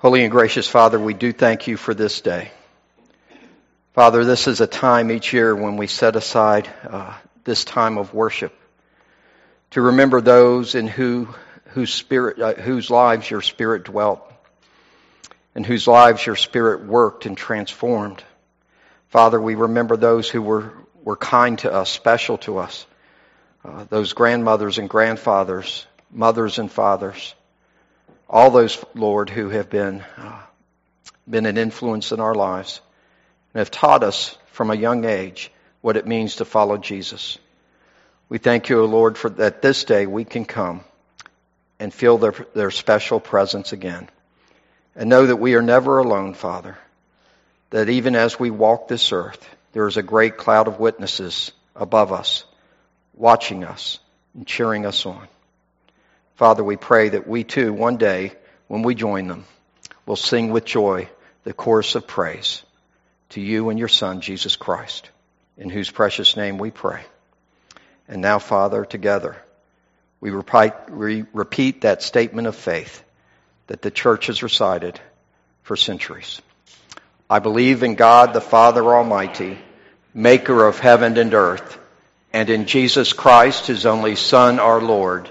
Holy and gracious Father, we do thank you for this day. Father, this is a time each year when we set aside uh, this time of worship to remember those in who, whose spirit, uh, whose lives your spirit dwelt and whose lives your spirit worked and transformed. Father, we remember those who were, were kind to us, special to us, uh, those grandmothers and grandfathers, mothers and fathers, all those, Lord, who have been, uh, been an influence in our lives and have taught us from a young age what it means to follow Jesus. We thank you, O Lord, for that this day we can come and feel their, their special presence again. And know that we are never alone, Father. That even as we walk this earth, there is a great cloud of witnesses above us, watching us and cheering us on. Father, we pray that we too, one day, when we join them, will sing with joy the chorus of praise to you and your Son, Jesus Christ, in whose precious name we pray. And now, Father, together, we repeat, that statement of faith that the church has recited for centuries. I believe in God the Father Almighty, maker of heaven and earth, and in Jesus Christ, his only Son, our Lord,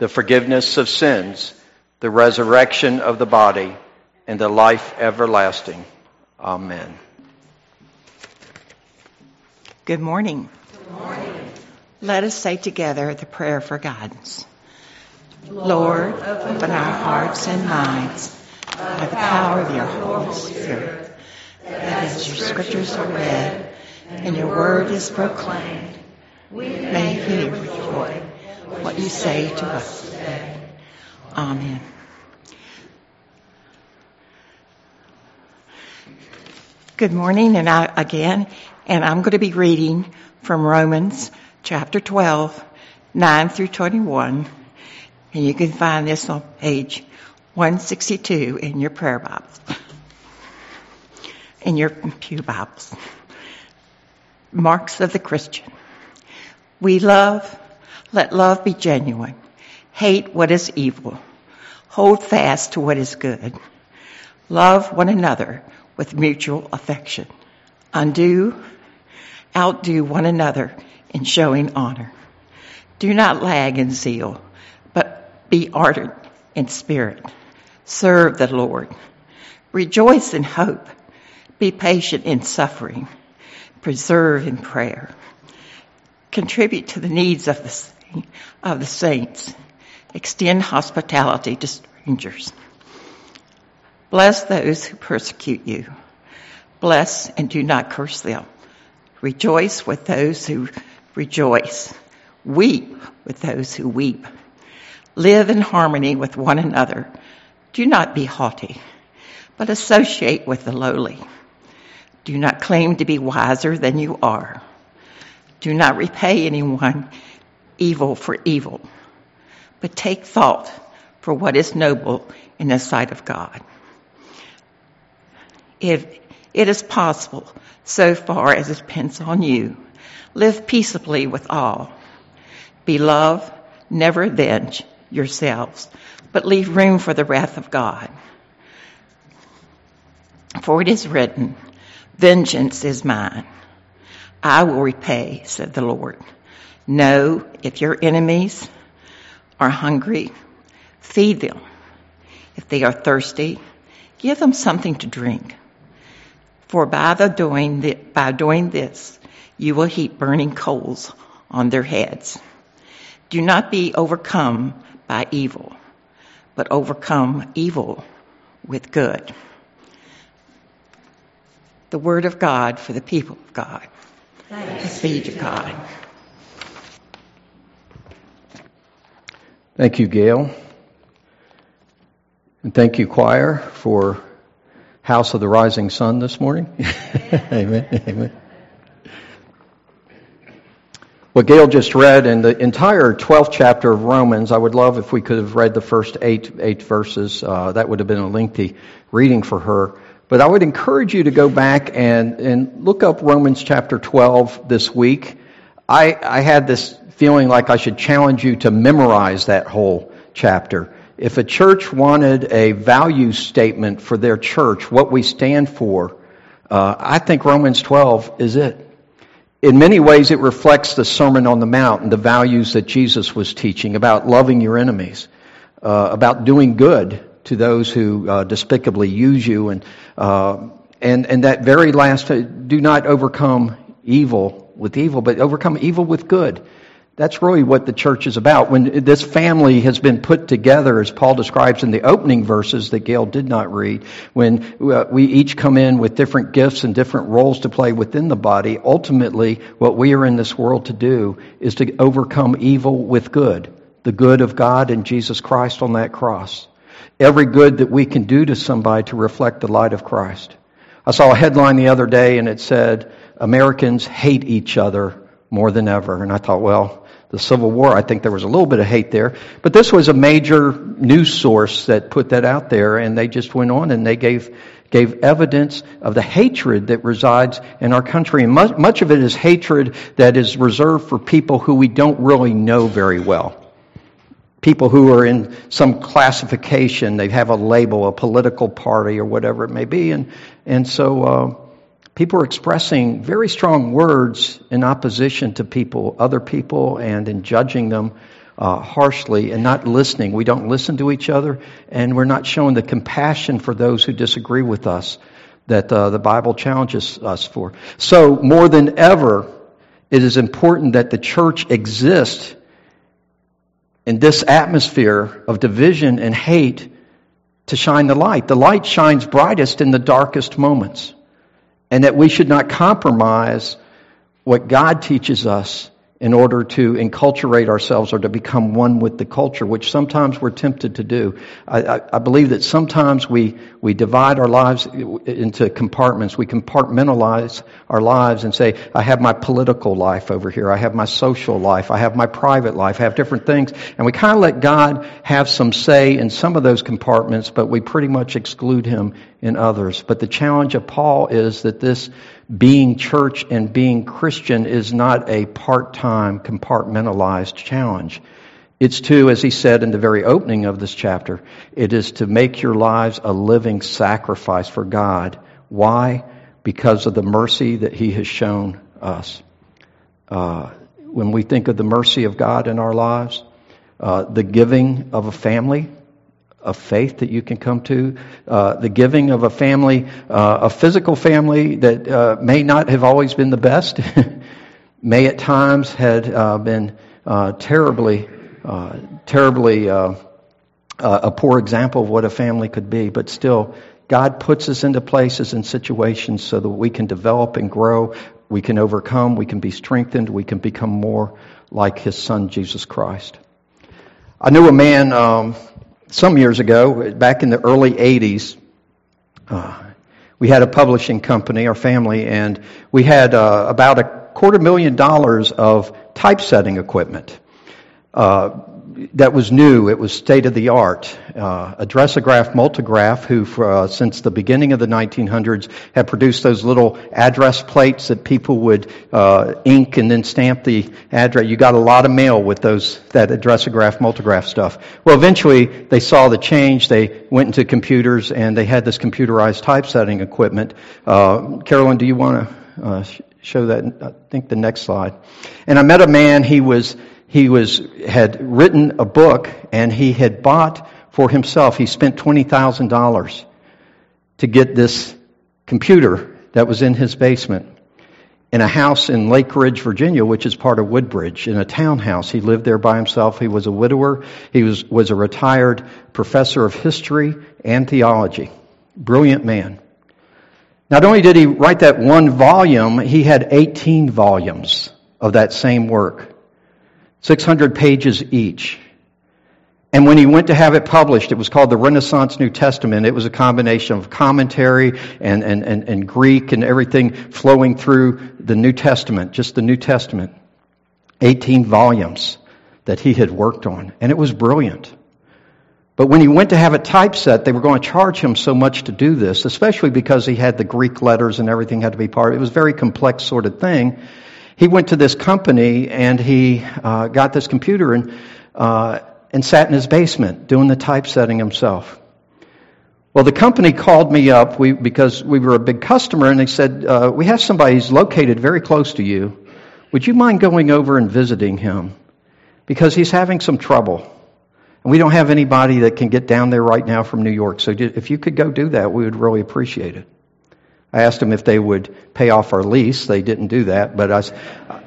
the forgiveness of sins, the resurrection of the body, and the life everlasting. Amen. Good morning. Good morning. Let us say together the prayer for guidance. Lord, open our hearts and minds by the power of your Holy Spirit, that as your scriptures are read and your word is proclaimed, we may hear with joy what you say to us today. Amen. Good morning, and I, again, and I'm going to be reading from Romans chapter 12, 9 through 21, and you can find this on page 162 in your prayer Bibles, in your Pew Bibles. Marks of the Christian. We love let love be genuine. Hate what is evil. Hold fast to what is good. Love one another with mutual affection. Undo, outdo one another in showing honor. Do not lag in zeal, but be ardent in spirit. Serve the Lord. Rejoice in hope. Be patient in suffering. Preserve in prayer. Contribute to the needs of the of the saints. Extend hospitality to strangers. Bless those who persecute you. Bless and do not curse them. Rejoice with those who rejoice. Weep with those who weep. Live in harmony with one another. Do not be haughty, but associate with the lowly. Do not claim to be wiser than you are. Do not repay anyone evil for evil, but take thought for what is noble in the sight of God. If it is possible, so far as it depends on you, live peaceably with all. Be love, never avenge yourselves, but leave room for the wrath of God. For it is written, Vengeance is mine. I will repay, said the Lord. No, if your enemies are hungry, feed them. If they are thirsty, give them something to drink. For by, the doing the, by doing this, you will heap burning coals on their heads. Do not be overcome by evil, but overcome evil with good. The word of God for the people of God. Thanks be to God. Thank you, Gail. And thank you, choir, for House of the Rising Sun this morning. Amen. Amen. What Gail just read in the entire 12th chapter of Romans, I would love if we could have read the first eight, eight verses. Uh, that would have been a lengthy reading for her. But I would encourage you to go back and, and look up Romans chapter 12 this week. I, I had this feeling like I should challenge you to memorize that whole chapter if a church wanted a value statement for their church, what we stand for, uh, I think Romans 12 is it. In many ways, it reflects the Sermon on the Mount and the values that Jesus was teaching about loving your enemies, uh, about doing good to those who uh, despicably use you, and, uh, and, and that very last, uh, do not overcome evil with evil, but overcome evil with good. That's really what the church is about. When this family has been put together, as Paul describes in the opening verses that Gail did not read, when uh, we each come in with different gifts and different roles to play within the body, ultimately what we are in this world to do is to overcome evil with good. The good of God and Jesus Christ on that cross. Every good that we can do to somebody to reflect the light of Christ. I saw a headline the other day and it said, Americans hate each other more than ever. And I thought, well, the Civil War, I think there was a little bit of hate there. But this was a major news source that put that out there, and they just went on and they gave, gave evidence of the hatred that resides in our country. And much, much of it is hatred that is reserved for people who we don't really know very well. People who are in some classification, they have a label, a political party, or whatever it may be. And, and so, uh, people are expressing very strong words in opposition to people, other people, and in judging them uh, harshly and not listening. We don't listen to each other, and we're not showing the compassion for those who disagree with us that uh, the Bible challenges us for. So, more than ever, it is important that the church exist in this atmosphere of division and hate to shine the light. The light shines brightest in the darkest moments and that we should not compromise what God teaches us in order to enculturate ourselves or to become one with the culture, which sometimes we're tempted to do. I, I, I, believe that sometimes we, we divide our lives into compartments. We compartmentalize our lives and say, I have my political life over here. I have my social life. I have my private life. I have different things. And we kind of let God have some say in some of those compartments, but we pretty much exclude Him in others. But the challenge of Paul is that this being church and being Christian is not a part-time compartmentalized challenge. It's to, as he said in the very opening of this chapter, it is to make your lives a living sacrifice for God. Why? Because of the mercy that he has shown us. Uh, when we think of the mercy of God in our lives, uh, the giving of a family, of faith that you can come to, uh, the giving of a family, uh, a physical family that uh, may not have always been the best, may at times had uh, been uh, terribly, uh, terribly a poor example of what a family could be, but still, God puts us into places and situations so that we can develop and grow, we can overcome, we can be strengthened, we can become more like His Son, Jesus Christ. I knew a man. Um, some years ago, back in the early 80s, uh, we had a publishing company, our family, and we had uh, about a quarter million dollars of typesetting equipment. Uh, that was new. It was state of the art. Uh, Addressograph Multigraph, who for, uh, since the beginning of the 1900s had produced those little address plates that people would uh, ink and then stamp the address. You got a lot of mail with those that Addressograph Multigraph stuff. Well, eventually they saw the change. They went into computers and they had this computerized typesetting equipment. Uh, Carolyn, do you want to uh, show that? I think the next slide. And I met a man. He was he was, had written a book and he had bought for himself, he spent $20,000 to get this computer that was in his basement in a house in Lake Ridge, Virginia, which is part of Woodbridge, in a townhouse. He lived there by himself. He was a widower. He was, was a retired professor of history and theology. Brilliant man. Not only did he write that one volume, he had 18 volumes of that same work. 600 pages each. And when he went to have it published, it was called the Renaissance New Testament. It was a combination of commentary and, and, and, and, Greek and everything flowing through the New Testament, just the New Testament. 18 volumes that he had worked on. And it was brilliant. But when he went to have it typeset, they were going to charge him so much to do this, especially because he had the Greek letters and everything had to be part. It was a very complex sort of thing. He went to this company and he uh, got this computer and uh, and sat in his basement doing the typesetting himself. Well, the company called me up we, because we were a big customer, and they said, uh, We have somebody who's located very close to you. Would you mind going over and visiting him? Because he's having some trouble. And we don't have anybody that can get down there right now from New York. So if you could go do that, we would really appreciate it. I asked them if they would pay off our lease. They didn't do that, but I,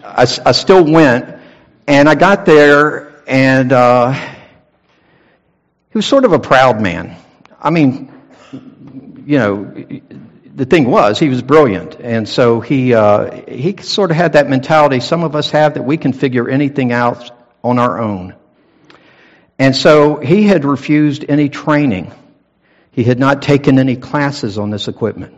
I, I still went. And I got there, and uh, he was sort of a proud man. I mean, you know, the thing was, he was brilliant, and so he uh, he sort of had that mentality some of us have that we can figure anything out on our own. And so he had refused any training. He had not taken any classes on this equipment.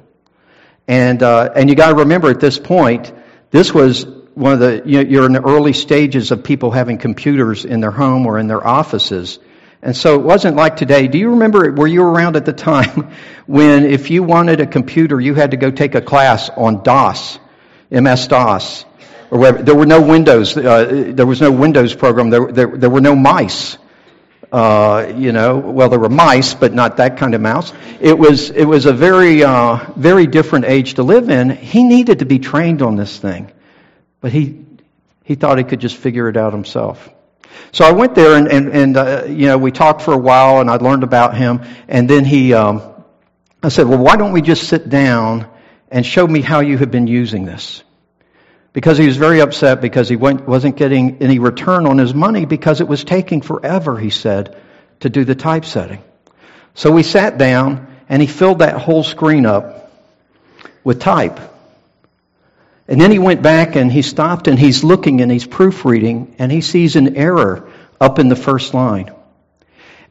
And uh, and you got to remember at this point, this was one of the you know, you're in the early stages of people having computers in their home or in their offices. And so it wasn't like today. Do you remember, were you around at the time when if you wanted a computer, you had to go take a class on DOS, MS-DOS, or whatever. There were no Windows, uh, there was no Windows program, there, there, there were no mice. Uh, you know, well, there were mice, but not that kind of mouse. It was, it was a very, uh, very different age to live in. He needed to be trained on this thing, but he, he thought he could just figure it out himself. So I went there and, and, and uh, you know, we talked for a while and I learned about him. And then he, um, I said, well, why don't we just sit down and show me how you have been using this? Because he was very upset because he went, wasn't getting any return on his money because it was taking forever, he said, to do the typesetting. So we sat down and he filled that whole screen up with type. And then he went back and he stopped and he's looking and he's proofreading and he sees an error up in the first line.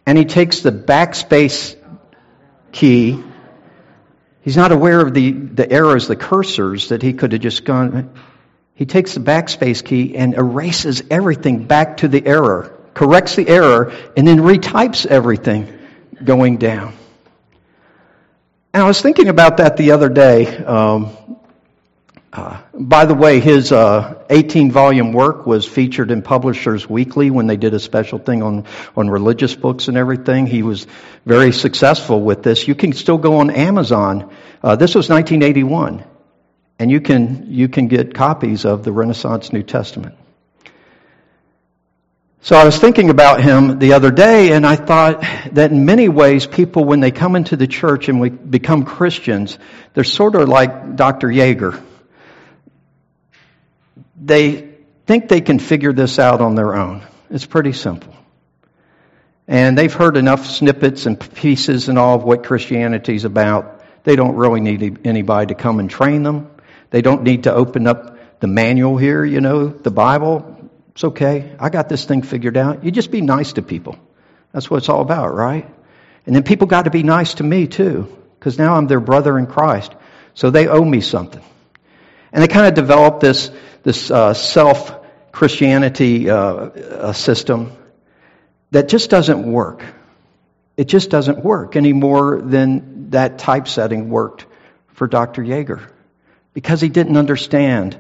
And he takes the backspace key. He's not aware of the, the errors, the cursors that he could have just gone. He takes the backspace key and erases everything back to the error, corrects the error, and then retypes everything going down. And I was thinking about that the other day. Um, uh, by the way, his 18 uh, volume work was featured in Publishers Weekly when they did a special thing on, on religious books and everything. He was very successful with this. You can still go on Amazon. Uh, this was 1981, and you can, you can get copies of the Renaissance New Testament. So I was thinking about him the other day, and I thought that in many ways, people, when they come into the church and we become Christians, they're sort of like Dr. Yeager they think they can figure this out on their own. It's pretty simple. And they've heard enough snippets and pieces and all of what Christianity is about. They don't really need anybody to come and train them. They don't need to open up the manual here, you know, the Bible. It's okay. I got this thing figured out. You just be nice to people. That's what it's all about, right? And then people got to be nice to me too, because now I'm their brother in Christ. So they owe me something. And they kind of developed this this uh, self Christianity uh, system that just doesn't work. It just doesn't work any more than that typesetting worked for Dr. Yeager because he didn't understand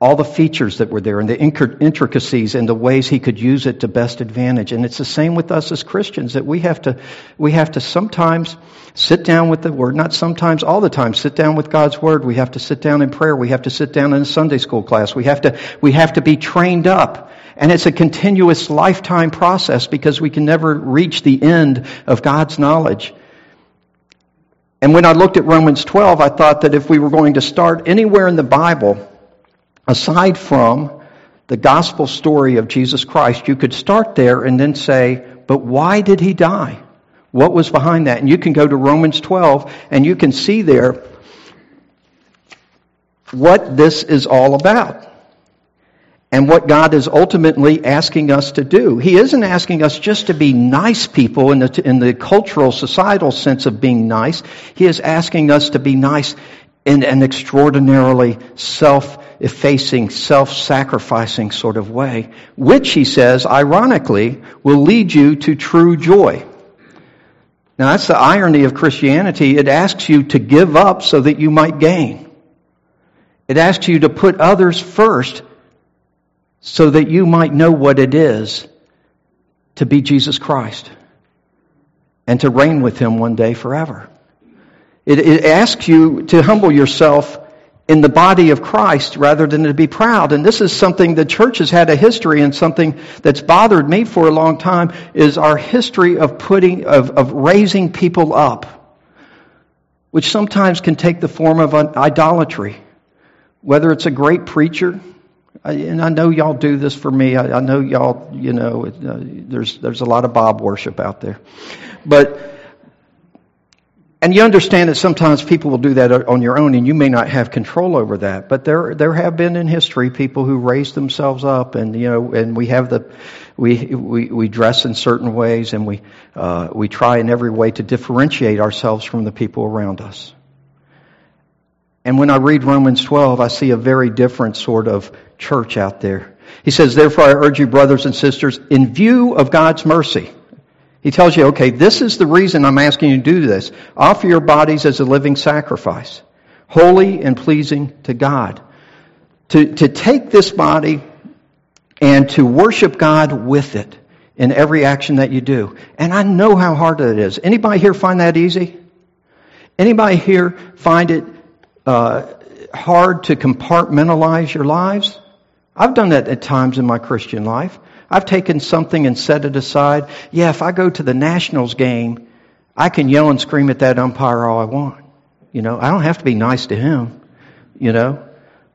all the features that were there and the intricacies and the ways he could use it to best advantage. And it's the same with us as Christians that we have to, we have to sometimes sit down with the Word, not sometimes, all the time, sit down with God's Word. We have to sit down in prayer. We have to sit down in a Sunday school class. We have to, we have to be trained up. And it's a continuous lifetime process because we can never reach the end of God's knowledge. And when I looked at Romans 12, I thought that if we were going to start anywhere in the Bible, aside from the gospel story of Jesus Christ, you could start there and then say, but why did he die? What was behind that? And you can go to Romans 12 and you can see there what this is all about. And what God is ultimately asking us to do. He isn't asking us just to be nice people in the, in the cultural, societal sense of being nice. He is asking us to be nice in an extraordinarily self-effacing, self-sacrificing sort of way, which, he says, ironically, will lead you to true joy. Now that's the irony of Christianity. It asks you to give up so that you might gain. It asks you to put others first so that you might know what it is to be Jesus Christ and to reign with Him one day forever. It, it, asks you to humble yourself in the body of Christ rather than to be proud. And this is something the church has had a history and something that's bothered me for a long time is our history of putting, of, of raising people up, which sometimes can take the form of idolatry. Whether it's a great preacher, and I know y'all do this for me. I, I know y'all, you know, it, uh, there's there's a lot of Bob worship out there, but and you understand that sometimes people will do that on your own, and you may not have control over that. But there there have been in history people who raised themselves up, and you know, and we have the we we, we dress in certain ways, and we uh, we try in every way to differentiate ourselves from the people around us. And when I read Romans 12, I see a very different sort of church out there. He says, Therefore, I urge you, brothers and sisters, in view of God's mercy. He tells you, okay, this is the reason I'm asking you to do this. Offer your bodies as a living sacrifice, holy and pleasing to God. To, to take this body and to worship God with it in every action that you do. And I know how hard it is. Anybody here find that easy? Anybody here find it uh, hard to compartmentalize your lives? I've done that at times in my Christian life. I've taken something and set it aside. Yeah, if I go to the Nationals game, I can yell and scream at that umpire all I want. You know, I don't have to be nice to him. You know,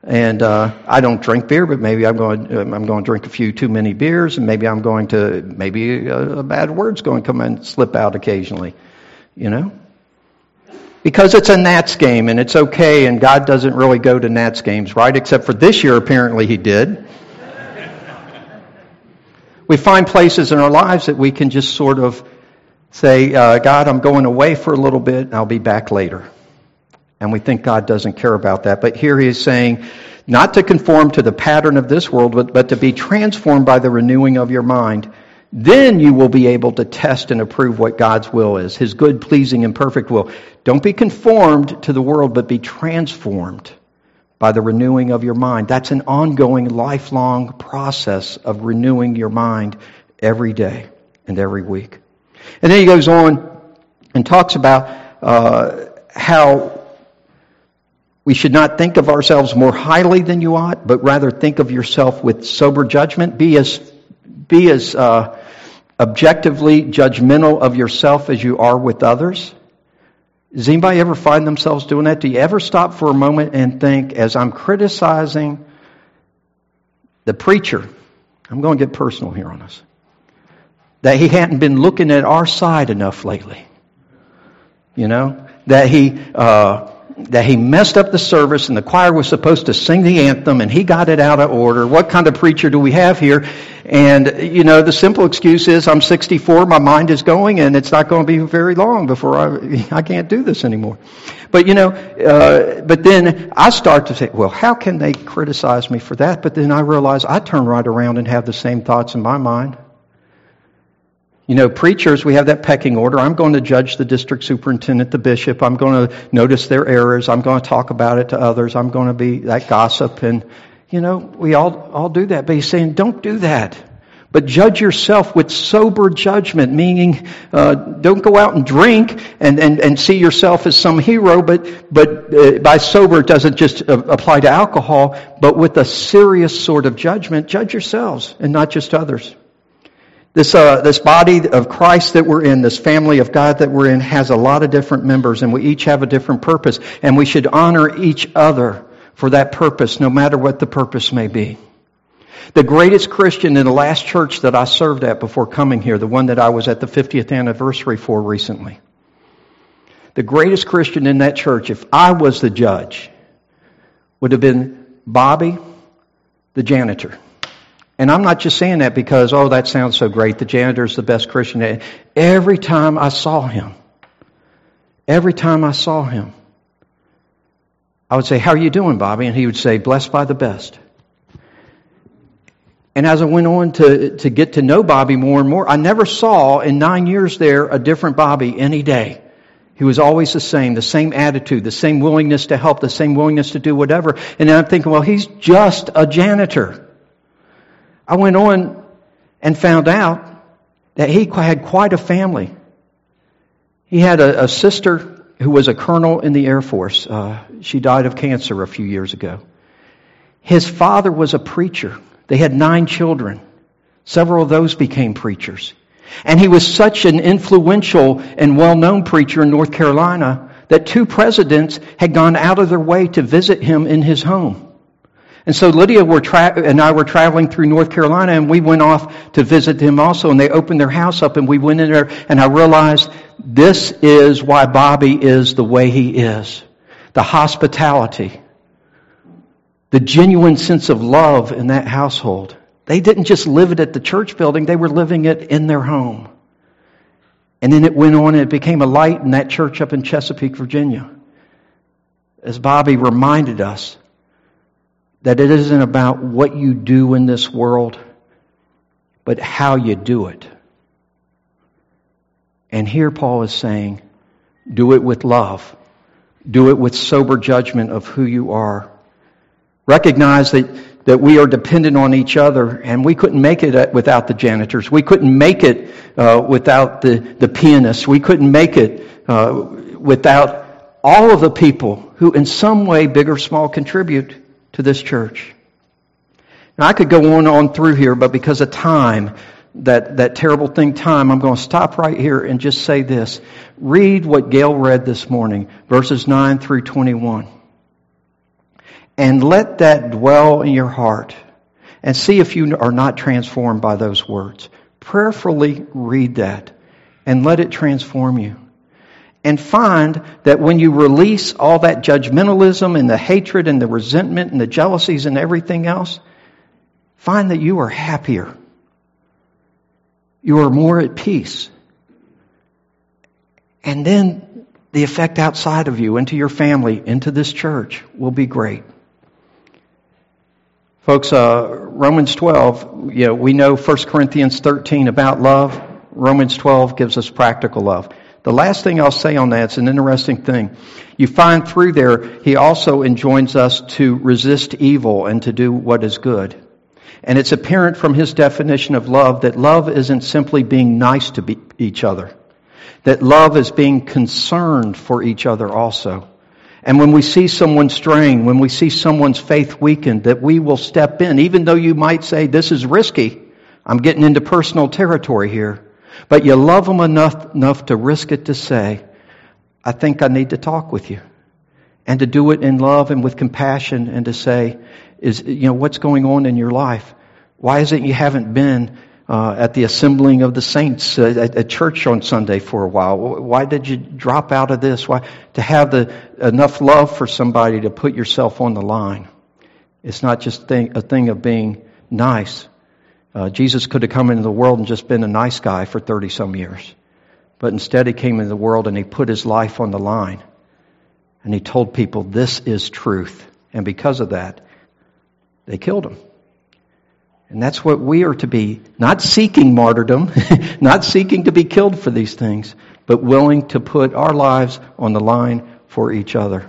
and uh, I don't drink beer, but maybe I'm going. I'm going to drink a few too many beers, and maybe I'm going to. Maybe a, a bad word's going to come and slip out occasionally. You know, because it's a Nats game and it's okay, and God doesn't really go to Nats games, right? Except for this year, apparently He did. we find places in our lives that we can just sort of say, uh, God, I'm going away for a little bit, and I'll be back later. And we think God doesn't care about that. But here He is saying, not to conform to the pattern of this world, but, but to be transformed by the renewing of your mind then you will be able to test and approve what God's will is, His good, pleasing, and perfect will. Don't be conformed to the world, but be transformed by the renewing of your mind. That's an ongoing, lifelong process of renewing your mind every day and every week. And then he goes on and talks about uh, how we should not think of ourselves more highly than you ought, but rather think of yourself with sober judgment. Be as be as uh, objectively judgmental of yourself as you are with others? Does anybody ever find themselves doing that? Do you ever stop for a moment and think, as I'm criticizing the preacher, I'm going to get personal here on us, that he hadn't been looking at our side enough lately? You know? That he. Uh, that he messed up the service and the choir was supposed to sing the anthem and he got it out of order. What kind of preacher do we have here? And, you know, the simple excuse is I'm 64, my mind is going and it's not going to be very long before I, I can't do this anymore. But, you know, uh, but then I start to say, well, how can they criticize me for that? But then I realize I turn right around and have the same thoughts in my mind. You know, preachers, we have that pecking order. I'm going to judge the district superintendent, the bishop. I'm going to notice their errors. I'm going to talk about it to others. I'm going to be that gossip. And, you know, we all, all do that. But he's saying, don't do that. But judge yourself with sober judgment, meaning uh, don't go out and drink and, and, and see yourself as some hero, but, but uh, by sober it doesn't just uh, apply to alcohol, but with a serious sort of judgment, judge yourselves and not just others. This, uh, this body of Christ that we're in, this family of God that we're in, has a lot of different members, and we each have a different purpose, and we should honor each other for that purpose, no matter what the purpose may be. The greatest Christian in the last church that I served at before coming here, the one that I was at the 50th anniversary for recently, the greatest Christian in that church, if I was the judge, would have been Bobby, the janitor. And I'm not just saying that because, oh, that sounds so great. The janitor's the best Christian. Every time I saw him, every time I saw him, I would say, How are you doing, Bobby? And he would say, Blessed by the best. And as I went on to, to get to know Bobby more and more, I never saw in nine years there a different Bobby any day. He was always the same, the same attitude, the same willingness to help, the same willingness to do whatever. And I'm thinking, well, he's just a janitor. I went on and found out that he had quite a family. He had a, a sister who was a colonel in the Air Force. Uh, she died of cancer a few years ago. His father was a preacher. They had nine children. Several of those became preachers. And he was such an influential and well-known preacher in North Carolina that two presidents had gone out of their way to visit him in his home. And so Lydia tra- and I were traveling through North Carolina and we went off to visit him also and they opened their house up and we went in there and I realized this is why Bobby is the way he is. The hospitality. The genuine sense of love in that household. They didn't just live it at the church building, they were living it in their home. And then it went on and it became a light in that church up in Chesapeake, Virginia. As Bobby reminded us that it isn't about what you do in this world, but how you do it. And here Paul is saying, do it with love. Do it with sober judgment of who you are. Recognize that that we are dependent on each other, and we couldn't make it without the janitors. We couldn't make it uh, without the, the pianists. We couldn't make it uh, without all of the people who, in some way, big or small, contribute to this church. Now, I could go on on through here, but because of time, that, that terrible thing, time, I'm going to stop right here and just say this. Read what Gail read this morning, verses 9 through 21 and let that dwell in your heart and see if you are not transformed by those words. Prayerfully read that and let it transform you. And find that when you release all that judgmentalism and the hatred and the resentment and the jealousies and everything else, find that you are happier. You are more at peace. And then the effect outside of you, into your family, into this church, will be great. Folks, uh, Romans 12, you know, we know 1 Corinthians 13 about love. Romans 12 gives us practical love. The last thing I'll say on that is an interesting thing. You find through there, he also enjoins us to resist evil and to do what is good. And it's apparent from his definition of love that love isn't simply being nice to be each other. That love is being concerned for each other also. And when we see someone straying, when we see someone's faith weakened, that we will step in, even though you might say, this is risky. I'm getting into personal territory here. But you love them enough, enough to risk it to say, I think I need to talk with you. And to do it in love and with compassion and to say, is, you know, what's going on in your life? Why is it you haven't been uh, at the assembling of the saints uh, at, at, church on Sunday for a while? Why did you drop out of this? Why to have the enough love for somebody to put yourself on the line? It's not just thing, a thing of being nice. Uh, Jesus could have come into the world and just been a nice guy for thirty some years, but instead he came into the world and he put his life on the line, and he told people this is truth, and because of that, they killed him. And that's what we are to be, not seeking martyrdom, not seeking to be killed for these things, but willing to put our lives on the line for each other.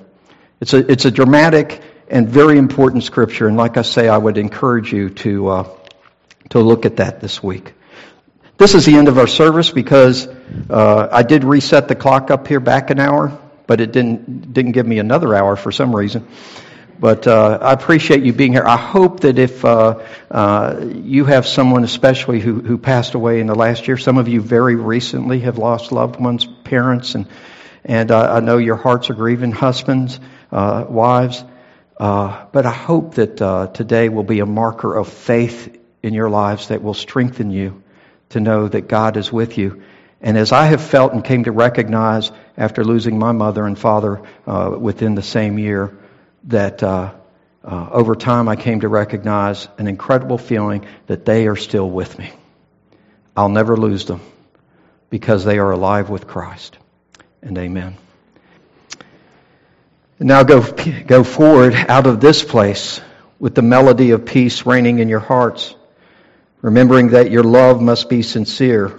It's a, it's a dramatic and very important scripture, and like I say, I would encourage you to, uh, to look at that this week. This is the end of our service because uh, I did reset the clock up here back an hour, but it didn't, didn't give me another hour for some reason. But uh, I appreciate you being here. I hope that if uh, uh, you have someone, especially who, who passed away in the last year, some of you very recently have lost loved ones, parents, and and uh, I know your hearts are grieving, husbands, uh, wives. Uh, but I hope that today will be a marker of faith in your lives that will strengthen you to know that God is with you. And as I have felt and came to recognize after losing my mother and father within the same year, that uh, uh, over time I came to recognize an incredible feeling that they are still with me. I'll never lose them because they are alive with Christ. And amen. Now go, go forward out of this place with the melody of peace reigning in your hearts, remembering that your love must be sincere,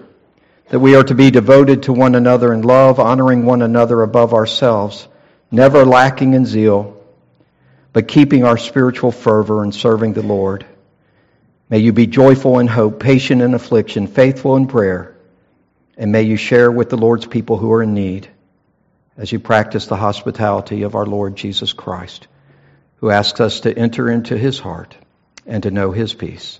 that we are to be devoted to one another in love, honoring one another above ourselves, never lacking in zeal, but keeping our spiritual fervor and serving the Lord. May you be joyful in hope, patient in affliction, faithful in prayer, and may you share with the Lord's people who are in need as you practice the hospitality of our Lord Jesus Christ, who asks us to enter into his heart and to know his peace.